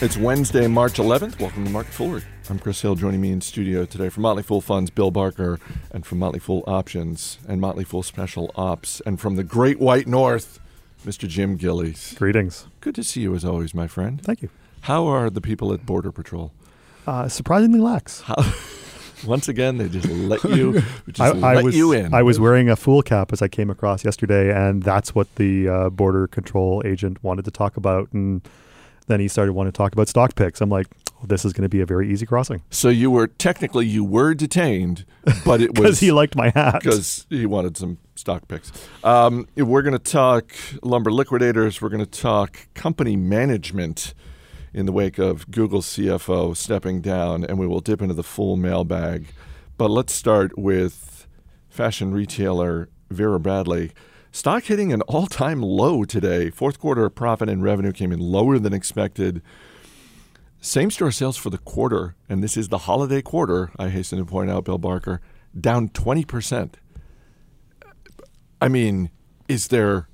It's Wednesday, March 11th. Welcome to Market Foolery. I'm Chris Hill. Joining me in studio today from Motley Fool Funds, Bill Barker, and from Motley Fool Options and Motley Fool Special Ops, and from the Great White North, Mr. Jim Gillies. Greetings. Good to see you as always, my friend. Thank you. How are the people at Border Patrol? Uh, surprisingly lax. How, once again, they just let you just I, I let was, you in. I was wearing a fool cap as I came across yesterday, and that's what the uh, border control agent wanted to talk about. And then he started wanting to talk about stock picks. I'm like, oh, this is going to be a very easy crossing so you were technically you were detained, but it was because he liked my hat. because he wanted some stock picks. Um, we're going to talk lumber liquidators. We're going to talk company management in the wake of Google CFO stepping down, and we will dip into the Fool mailbag. But let's start with fashion retailer Vera Bradley. Stock hitting an all time low today. Fourth quarter profit and revenue came in lower than expected. Same store sales for the quarter, and this is the holiday quarter, I hasten to point out, Bill Barker, down 20%. I mean, is there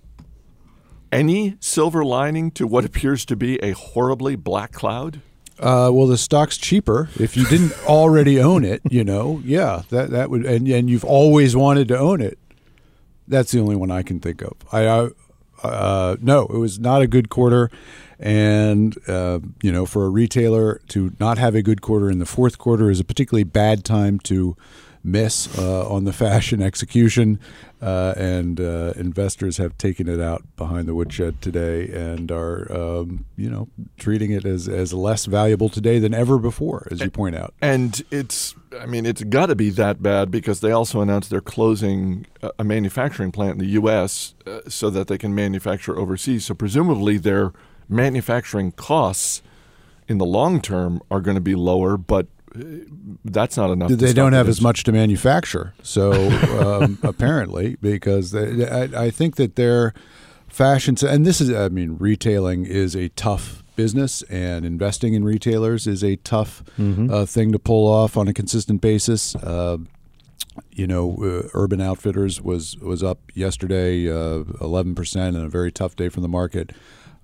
any silver lining to what appears to be a horribly black cloud? Uh, well, the stock's cheaper if you didn't already own it. You know, yeah, that that would, and and you've always wanted to own it. That's the only one I can think of. I, uh, uh, no, it was not a good quarter, and uh, you know, for a retailer to not have a good quarter in the fourth quarter is a particularly bad time to miss uh, on the fashion execution, uh, and uh, investors have taken it out behind the woodshed today and are, um, you know, treating it as, as less valuable today than ever before, as you point out. And it's, I mean, it's got to be that bad because they also announced they're closing a- manufacturing plant in the U.S. Uh, so that they can manufacture overseas. So presumably their manufacturing costs in the long term are going to be lower, but that's not enough. They don't have as much to manufacture, so um, apparently, because they, I, I think that their fashion and this is, I mean, retailing is a tough business, and investing in retailers is a tough uh, thing to pull off on a consistent basis. Uh, you know, uh, Urban Outfitters was was up yesterday, uh, eleven percent, and a very tough day for the market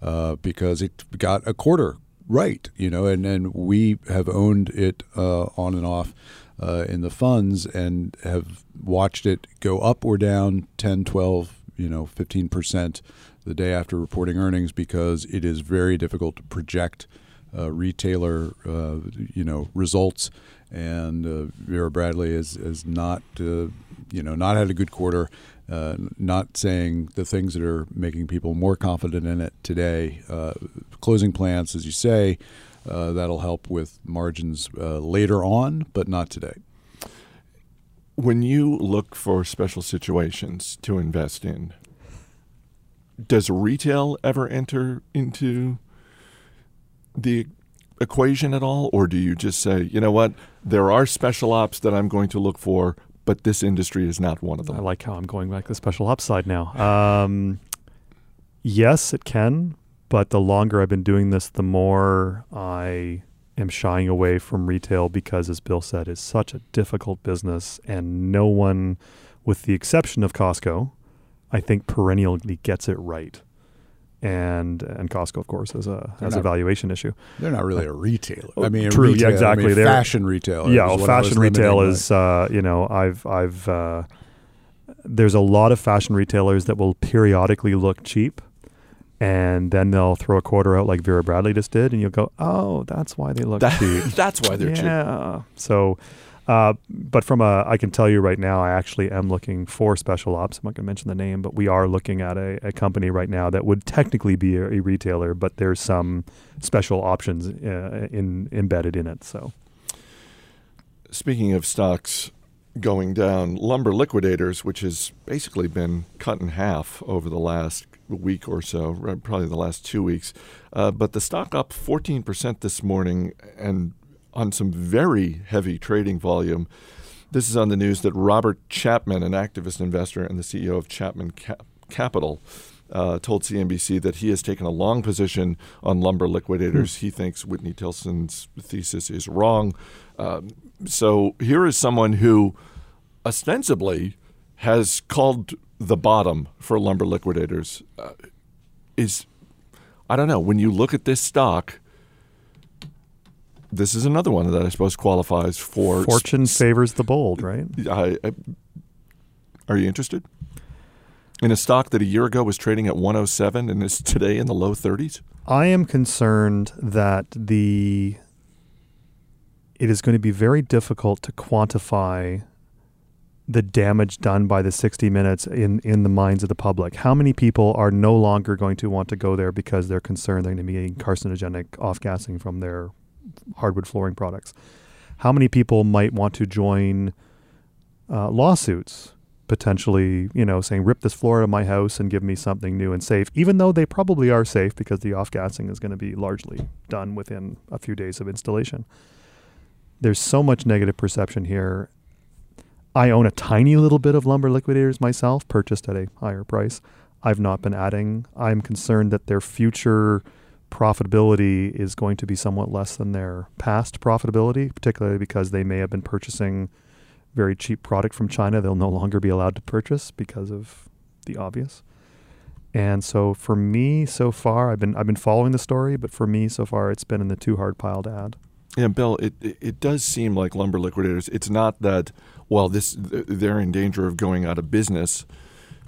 uh, because it got a quarter right. You know, and and we have owned it uh, on and off uh, in the funds and have watched it go up or down 10, 12, you know, fifteen percent the day after reporting earnings because it is very difficult to project uh, retailer, uh, you know, results. And uh, Vera Bradley has, has not, uh, you know, not had a good quarter. Uh, not saying the things that are making people more confident in it today. Closing plants, as you say, that'll help with margins later on, but not today. when you look for special situations to invest in, does retail ever enter into the equation at all? Or do you just say, you know what, there are special ops that I'm going to look for, but this industry is not one of them? I like how I'm going back to the special side now. Um, yes, it can, but the longer I've been doing this, the more I am shying away from retail because, as Bill said, it's such a difficult business, and no one, with the exception of Costco, I think perennially gets it right. And and Costco, of course, as a has a not- valuation issue. They're not really a retailer. Oh, I mean, a true, yeah, exactly. I mean, fashion retailer. yeah, well, what I was fashion retail is uh, you know I've I've uh, there's a lot of fashion retailers that will periodically look cheap, and then they'll throw a quarter out like Vera Bradley just did, and you'll go, oh, that's why they look That- cheap. that's why they're cheap. yeah. So, uh, but from a, I can tell you right now, I actually am looking for special ops. I'm not going to mention the name, but we are looking at a, a company right now that would technically be a, a retailer, but there's some special options uh, in embedded in it. So. Speaking of stocks going down, Lumber Liquidators, which has basically been cut in half over the last week or so, probably the last two weeks, uh, but the stock up 14% this morning and on some very heavy trading volume. This is on the news that Robert Chapman, an activist investor and the CEO of Chapman Cap- Capital, uh, told CNBC that he has taken a long position on lumber liquidators. He thinks Whitney Tilson's thesis is wrong. Um, so here is someone who ostensibly has called the bottom for lumber liquidators. Uh, is I don't know when you look at this stock. This is another one that I suppose qualifies for Fortune s- favors the bold, right? I, I, are you interested in a stock that a year ago was trading at 107 and is today in the low 30s? I am concerned that the it is going to be very difficult to quantify the damage done by the 60 minutes in, in the minds of the public. How many people are no longer going to want to go there because they're concerned they're going to be getting carcinogenic off gassing from their hardwood flooring products? How many people might want to join uh, lawsuits, potentially, you know, saying, rip this floor out of my house and give me something new and safe, even though they probably are safe because the off gassing is going to be largely done within a few days of installation. There's so much negative perception here. I own a tiny little bit of lumber liquidators myself, purchased at a higher price. I've not been adding. I'm concerned that their future profitability is going to be somewhat less than their past profitability, particularly because they may have been purchasing very cheap product from China they'll no longer be allowed to purchase because of the obvious. And so for me so far I've been I've been following the story, but for me so far it's been in the too hard pile to add. Yeah, Bill, it, it does seem like lumber liquidators. It's not that well, this they're in danger of going out of business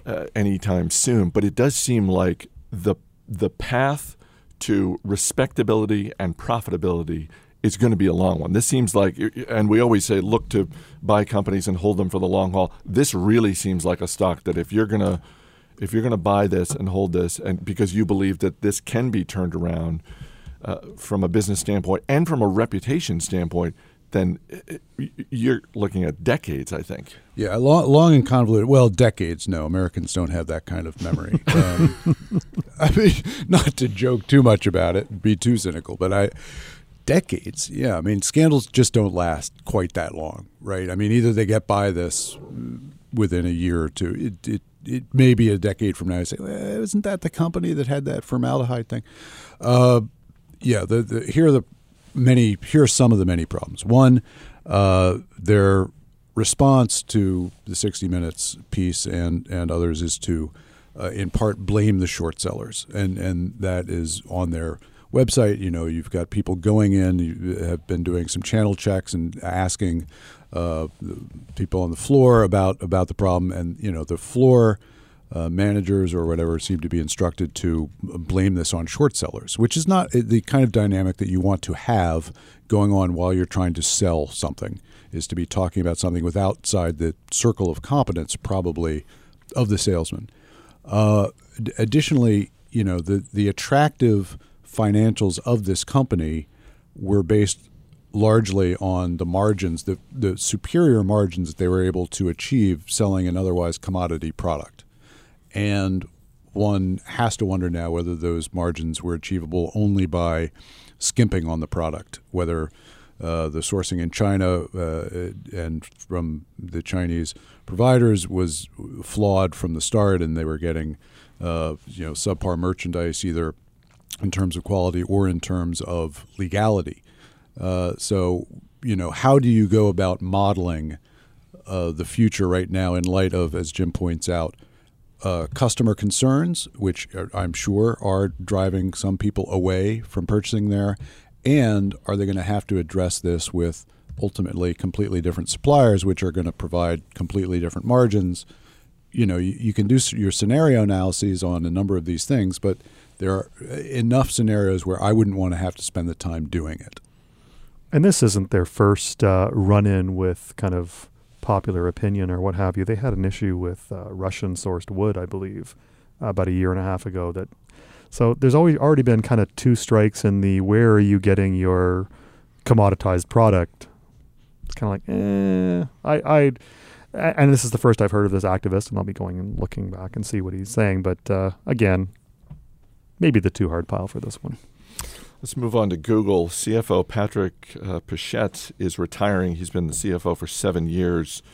uh, anytime soon, but it does seem like the the path to respectability and profitability is going to be a long one. This seems like, and we always say, look to buy companies and hold them for the long haul. This really seems like a stock that if you're gonna if you're gonna buy this and hold this, and because you believe that this can be turned around uh, from a business standpoint and from a reputation standpoint, then uh, you're looking at decades, I think. Yeah, long, long and convoluted. Well, decades. No, Americans don't have that kind of memory. Um, I mean, not to joke too much about it, be too cynical, but I decades. Yeah, I mean, scandals just don't last quite that long, right? I mean, either they get by this within a year or two. It it, it may be a decade from now. I say, well, isn't that the company that had that formaldehyde thing? Uh, yeah, the, the here are the many. Here are some of the many problems. One, uh, their response to the 60 Minutes piece and and others is to, uh, in part, blame the short sellers, and and that is on their website. You know, you've got people going in. You have been doing some channel checks and asking uh, people on the floor about about the problem, and you know, the floor. Uh, managers or whatever seem to be instructed to blame this on short sellers, which is not the kind of dynamic that you want to have going on while you're trying to sell something. Is to be talking about something with outside the circle of competence, probably, of the salesman. Uh, additionally, you know the the attractive financials of this company were based largely on the margins, the the superior margins that they were able to achieve selling an otherwise commodity product. And one has to wonder now whether those margins were achievable only by skimping on the product, whether uh, the sourcing in China uh, and from the Chinese providers was flawed from the start, and they were getting uh, you know subpar merchandise either in terms of quality or in terms of legality. Uh, so you know how do you go about modeling uh, the future right now in light of, as Jim points out, uh, customer concerns, which I'm sure are driving some people away from purchasing there, and are they going to have to address this with ultimately completely different suppliers, which are going to provide completely different margins? You know, you, you, can do your scenario analyses on a number of these things, but there are enough scenarios where I wouldn't want to have to spend the time doing it. And this isn't their first uh, run in with kind of popular opinion or what have you. They had an issue with uh, Russian sourced wood, I believe, about a year and a half ago. That so there's always already been kind of two strikes in the where are you getting your commoditized product. It's kind of like, eh, I, I, and this is the first I've heard of this activist, and I'll be going and looking back and see what he's saying. But uh, again, maybe the too hard pile for this one. Let's move on to Google. CFO Patrick uh, Pichette is retiring. He's been the CFO for seven years,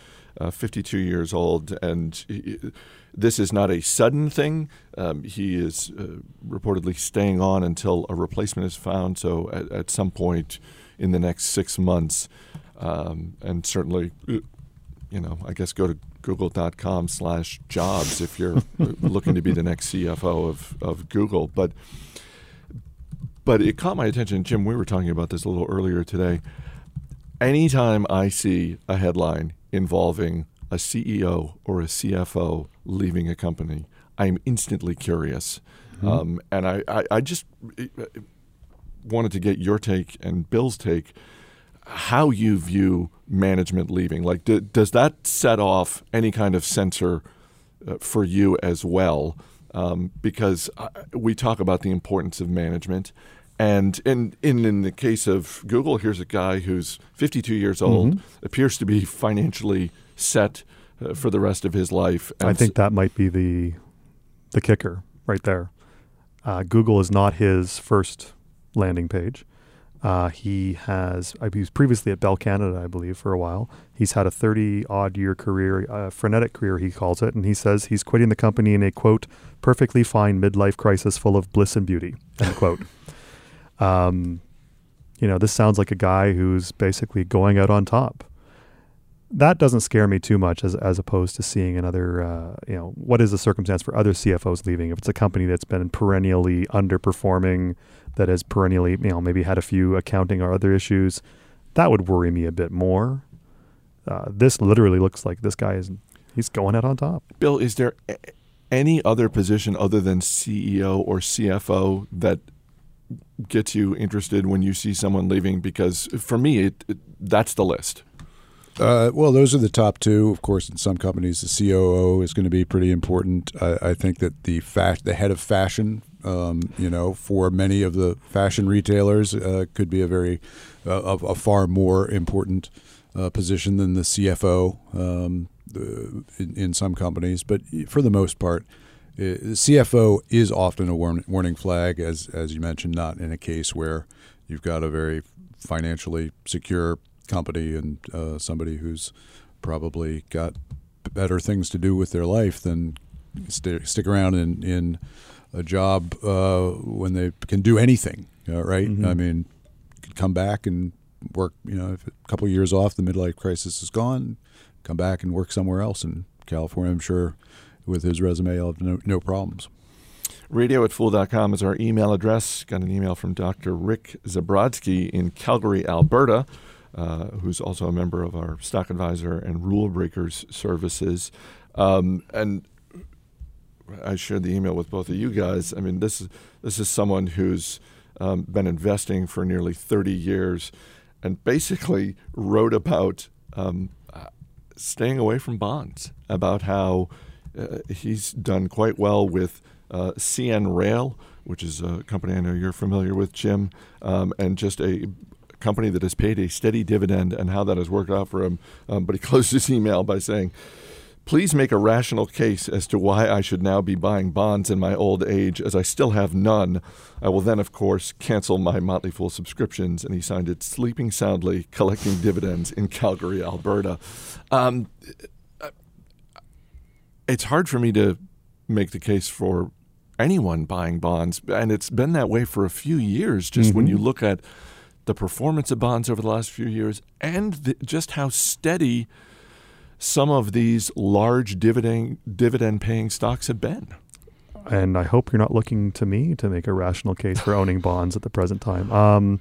uh, 52 years old, and he, this is not a sudden thing. Um, he is uh, reportedly staying on until a replacement is found. So at, at some point in the next six months, um, and certainly, you know, I guess go to google.com slash jobs if you're looking to be the next CFO of, of Google. But but it caught my attention. Jim, we were talking about this a little earlier today. Anytime I see a headline involving a CEO or a CFO leaving a company, I'm instantly curious. Mm-hmm. Um, and I, I, I just wanted to get your take and Bill's take how you view management leaving. Like, do, does that set off any kind of sensor uh, for you as well? Um, because uh, we talk about the importance of management. And in, in, in the case of Google, here's a guy who's 52 years old, mm-hmm. appears to be financially set uh, for the rest of his life. I think that might be the the kicker right there. Uh, Google is not his first landing page. Uh, he has, he was previously at Bell Canada, I believe, for a while. He's had a 30 odd year career, a frenetic career, he calls it. And he says he's quitting the company in a quote, perfectly fine midlife crisis full of bliss and beauty, end quote. Um, you know, this sounds like a guy who's basically going out on top that doesn't scare me too much as as opposed to seeing another uh, you know what is the circumstance for other CFOs leaving? If it's a company that's been perennially underperforming that has perennially you know maybe had a few accounting or other issues that would worry me a bit more. Uh, this literally looks like this guy is he's going out on top. Bill is there a- any other position other than CEO or CFO that gets you interested when you see someone leaving? Because for me it, it, that's the list uh, well, those are the top two. Of course, in some companies, the COO is going to be pretty important. I, I think that the the head of fashion, um, you know, for many of the fashion retailers, uh, could be a very uh, a, far more important uh, position than the CFO um, in, in, some companies. But for the most part, the uh, CFO is often a warning flag, as as you mentioned, not in a case where you've got a very financially secure company and uh, somebody who's probably got better things to do with their life than st- stick around in, in a job uh, when they can do anything, uh, right? Mm-hmm. I mean, come back and work, you know, if a couple of years off, the midlife crisis is gone, come back and work somewhere else in California. I'm sure with his resume, I'll have no, no problems. Radio at fool.com is our email address. Got an email from Dr. Rick Zabrodsky in Calgary, Alberta uh, who's also a member of our stock advisor and rule breakers services. Um, and I shared the email with both of you guys. I mean, this is this is someone who's um, been investing for nearly 30 years, and basically wrote about um, staying away from bonds, about how uh, he's done quite well with uh, CN Rail, which is a company I know you're familiar with, Jim, um, and just a company that has paid a steady dividend and how that has worked out for him. Um, but he closed his email by saying, Please make a rational case as to why I should now be buying bonds in my old age, as I still have none. I will then, of course, cancel my Motley Fool subscriptions. And he signed it, sleeping soundly, collecting dividends in Calgary, Alberta. Um, it's hard for me to make the case for anyone buying bonds, and it's been that way for a few years. Just mm-hmm. when you look at the performance of bonds over the last few years, and the, just how steady some of these large dividend dividend paying stocks have been. And I hope you're not looking to me to make a rational case for owning bonds at the present time. Um,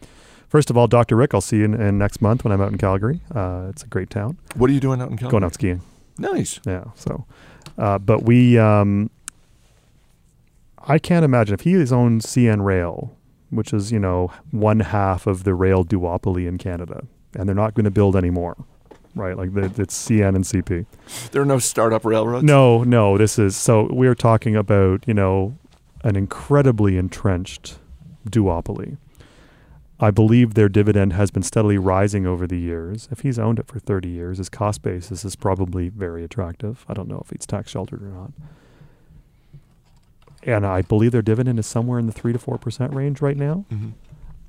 first of all, Dr. Rick, I'll see you in, in, next month when I'm out in Calgary. Uh, it's a great town. What are you doing out in Calgary? Going out skiing. Nice. Yeah. So, uh, but we, um, I can't imagine if he owns CN Rail which is, you know, one half of the rail duopoly in Canada. And they're not going to build any more, right? Like the, it's CN and CP. There are no startup railroads? No, no. This is, so we're talking about, you know, an incredibly entrenched duopoly. I believe their dividend has been steadily rising over the years. If he's owned it for 30 years, his cost basis is probably very attractive. I don't know if it's tax sheltered or not and I believe their dividend is somewhere in the three to four percent range right now. Mm-hmm.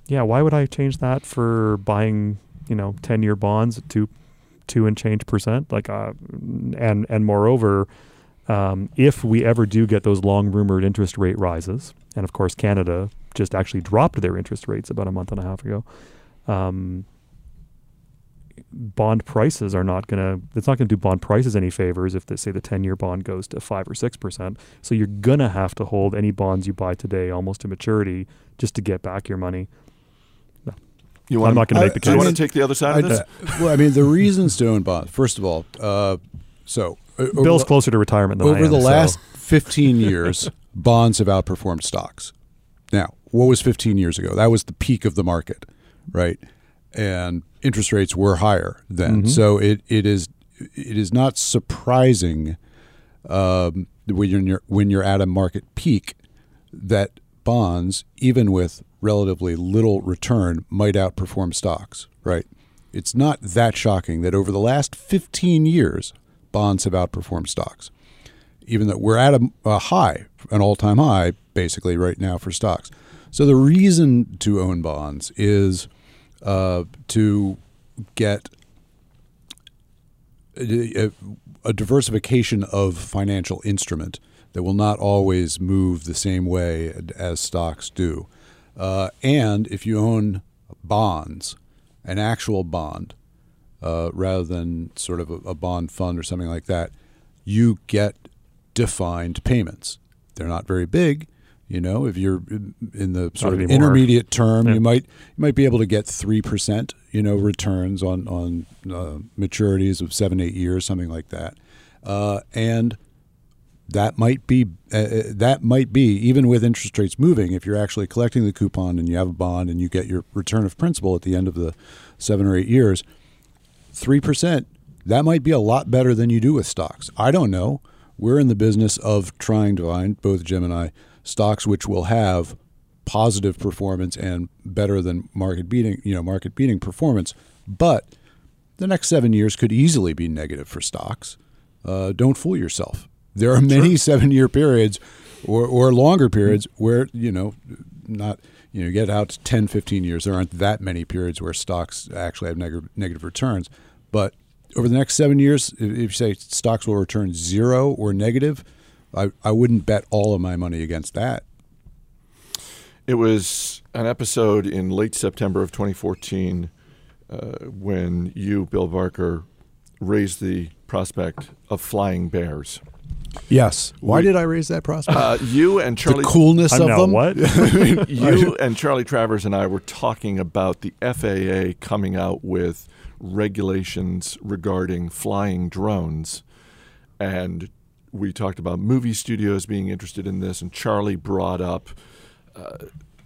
Yeah, why would I change that for buying you know ten year bonds at two two and change percent? Like, uh, and and moreover, um, if we ever do get those long rumored interest rate rises, and of course Canada just actually dropped their interest rates about a month and a half ago. Um, bond prices are not going to it's not going to do bond prices any favors if they say the 10 year bond goes to 5 or 6% so you're going to have to hold any bonds you buy today almost to maturity just to get back your money You want i'm not going to make the Do you want to take the other side of I- this? uh, well, I mean, the reasons to own bonds. First of all, uh, so uh, bill's the- closer to retirement than I over am, the so- last 15 years, bonds have outperformed stocks. Now, what was 15 years ago? That was the peak of the market, right? And interest rates were higher then. So it, it is it is not surprising um, when you're when you're at a market peak that bonds, even with relatively little return, might outperform stocks, right? It's not that shocking that over the last 15 years, bonds have outperformed stocks even though we're at a, a high, an all-time high, basically right now for stocks. So the reason to own bonds is uh, to get a, a diversification of financial instrument that will not always move the same way as stocks do. Uh, and if you own bonds, an actual bond, uh, rather than sort of a, a bond fund or something like that, you get defined payments. They're not very big. You know, if you're in the sort of anymore. intermediate term, Yeah. you might you might be able to get three percent. You know, returns on on uh, maturities of seven eight years, something like that, uh, and that might be uh, uh, that might be even with interest rates moving. If you're actually collecting the coupon and you have a bond and you get your return of principal at the end of the seven or eight years, three percent. That might be a lot better than you do with stocks. I don't know. We're in the business of trying to find both Jim and I stocks which will have positive performance and better than market beating, you know, market beating performance. But the next seven years could easily be negative for stocks. Uh, don't fool yourself. There are many seven-year periods or, or longer periods where you know, not you know, get out to 10, 15 years. There aren't that many periods where stocks actually have negative negative returns. But over the next seven years, if if you say stocks will return zero or negative, I, I wouldn't bet all of my money against that. It was an episode in late September of 2014 uh, when you, Bill Barker, raised the prospect of flying bears. Yes. Why did I raise that prospect? Uh, you and the Charlie, coolness i'm of now them. what you and Charlie Travers and I were talking about the FAA coming out with regulations regarding flying drones, and we talked about movie studios being interested in this, and Charlie brought up uh,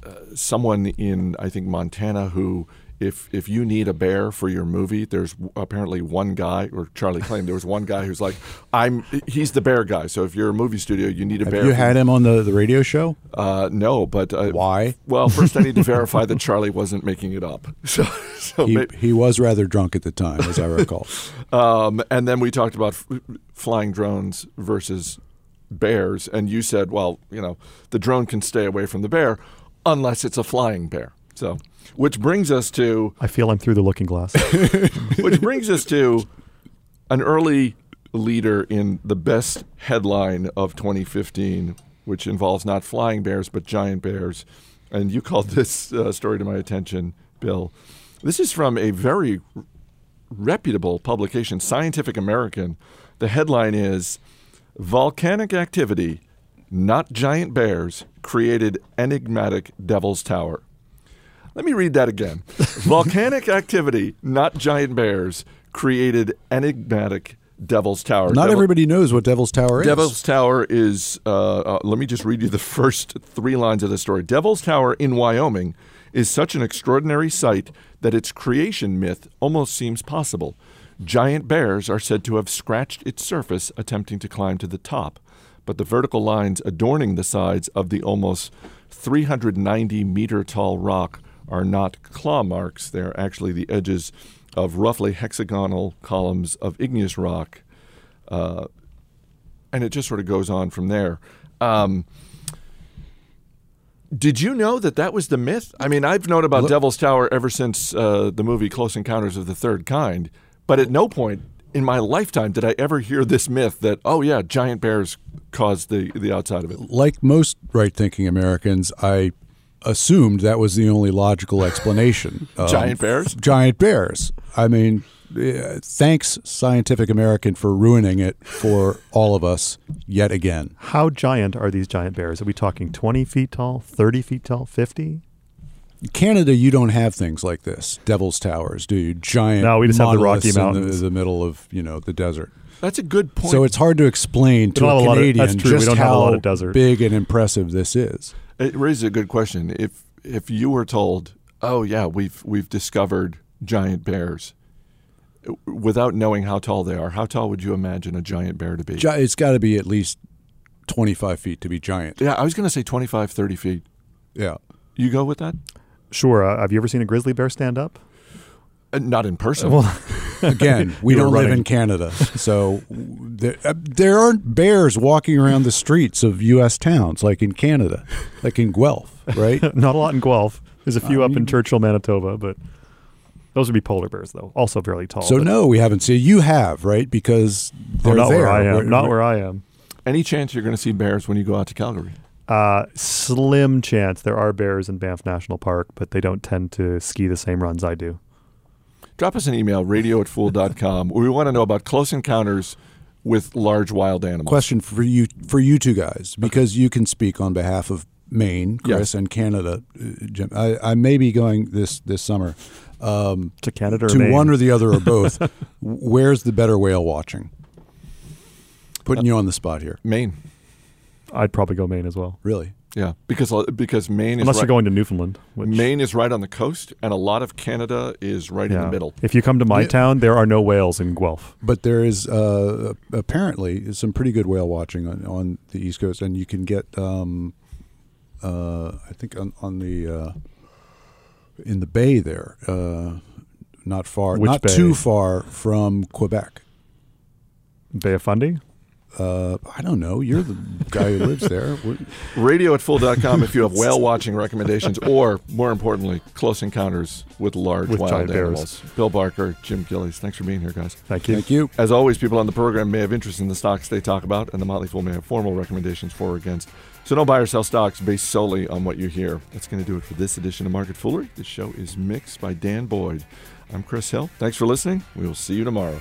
uh, someone in I think Montana who. If, if you need a bear for your movie, there's apparently one guy, or Charlie claimed there was one guy who's like, I'm he's the bear guy. So if you're a movie studio, you need a Have bear. you had him on the, the radio show? uh, no, but uh, Why? Well, first I need to verify that Charlie wasn't making it up. So, so He, may- he was rather drunk at the time, as I recall. um, and then we talked about f- flying drones versus bears, and you said, well, you know, the drone can stay away from the bear unless it's a flying bear. So, which brings us to i feel i'm through the looking glass which brings us to an early leader in the best headline of 2015, which involves not flying bears but giant bears. And you called this uh, story to my attention, Bill. This is from a very reputable publication, Scientific American. The headline is Volcanic Activity, Not Giant Bears, Created Enigmatic Devil's Tower. Let me read that again. Volcanic activity, not giant bears, created enigmatic Devil's Tower. Not Devil- everybody knows what Devil's Tower is. Devil's Tower is, uh, uh, let me just read you the first three lines of the story. Devil's Tower in Wyoming is such an extraordinary sight that its creation myth almost seems possible. Giant bears are said to have scratched its surface attempting to climb to the top, but the vertical lines adorning the sides of the almost 390 meter tall rock are not claw marks. They're actually the edges of roughly hexagonal columns of igneous rock uh, and it just sort of goes on from there. Um, did you know that that was the myth? I mean, I've known about Look- Devil's Tower ever since uh, the movie Close Encounters of the Third Kind, but at no point in my lifetime did I ever hear this myth that oh yeah, giant bears caused the the outside of it. Like most right thinking Americans, I assumed that was the only logical explanation. Um, Giant bears? Giant bears. I mean, uh, thanks, Scientific American, for ruining it for all of us yet again. How giant are these giant bears? Are we talking 20 feet tall, 30 feet tall, 50? Canada, you don't have things like this. Devil's Towers, do you? Giant. No, we just have the Rocky monoliths in the, the middle of you know the desert. That's a good point. So it's hard to explain to a have lot of- Canadian that's true. We just don't have a how lot of desert. big and impressive this is. It raises a good question. If if you were told, "Oh yeah, we've we've discovered giant bears," without knowing how tall they are, how tall would you imagine a giant bear to be? It's got to be at least twenty-five feet to be giant. yeah, I was going to say 25, 30 feet. Yeah. You go with that? Sure. Uh, have you ever seen a grizzly bear stand up? Uh, not in person. Well, Again, we don't live in Canada, so there, uh, there aren't bears walking around the streets of U.S. towns like in Canada, like in Guelph, right? not a lot in Guelph. There's a few I up in Churchill, Manitoba, but those would be polar bears, though. Also fairly tall. So but- no, we haven't seen. You have, right? Because Oh, they're not there. where I am. We're- not where I am. Any chance you're going to see bears when you go out to Calgary? Uh, slim chance there are bears in Banff National Park, but they don't tend to ski the same runs I do. Drop us an email, radio at fool.com. We want to know about close encounters with large wild animals. question for you for you two guys because you can speak on behalf of Maine, Chris, Yes. and Canada. uh, Jim, I, I may be going this this summer um, To Canada or to Maine? one or the other or both. Where's the better whale watching? Putting you on the spot here, Maine. I'd probably go Maine as well. really. Yeah, because because Maine is Unless right, you're going to Newfoundland. Which, Maine is right on the coast, and a lot of Canada is right in the middle. If you come to my Yeah. town, there are no whales in Guelph. But there is uh, apparently some pretty good whale watching on, on the East Coast, and you can get, um, uh, I think, on, on the uh, in the bay there, uh, not far, Which not bay? too far from Quebec. Bay of Fundy? Uh, I don't know. You're the guy who lives there. What- Radio at fool.com if you have whale watching recommendations, or more importantly, close encounters with large With wild giant bears. animals. Bill Barker, Jim Gillies, thanks for being here, guys. Thank you. Thank you. As always, people on the program may have interest in the stocks they talk about, and the Motley Fool may have formal recommendations for or against. So don't buy or sell stocks based solely on what you hear. That's going to do it for this edition of Market Foolery. This show is mixed by Dan Boyd. I'm Chris Hill. Thanks for listening. We will see you tomorrow.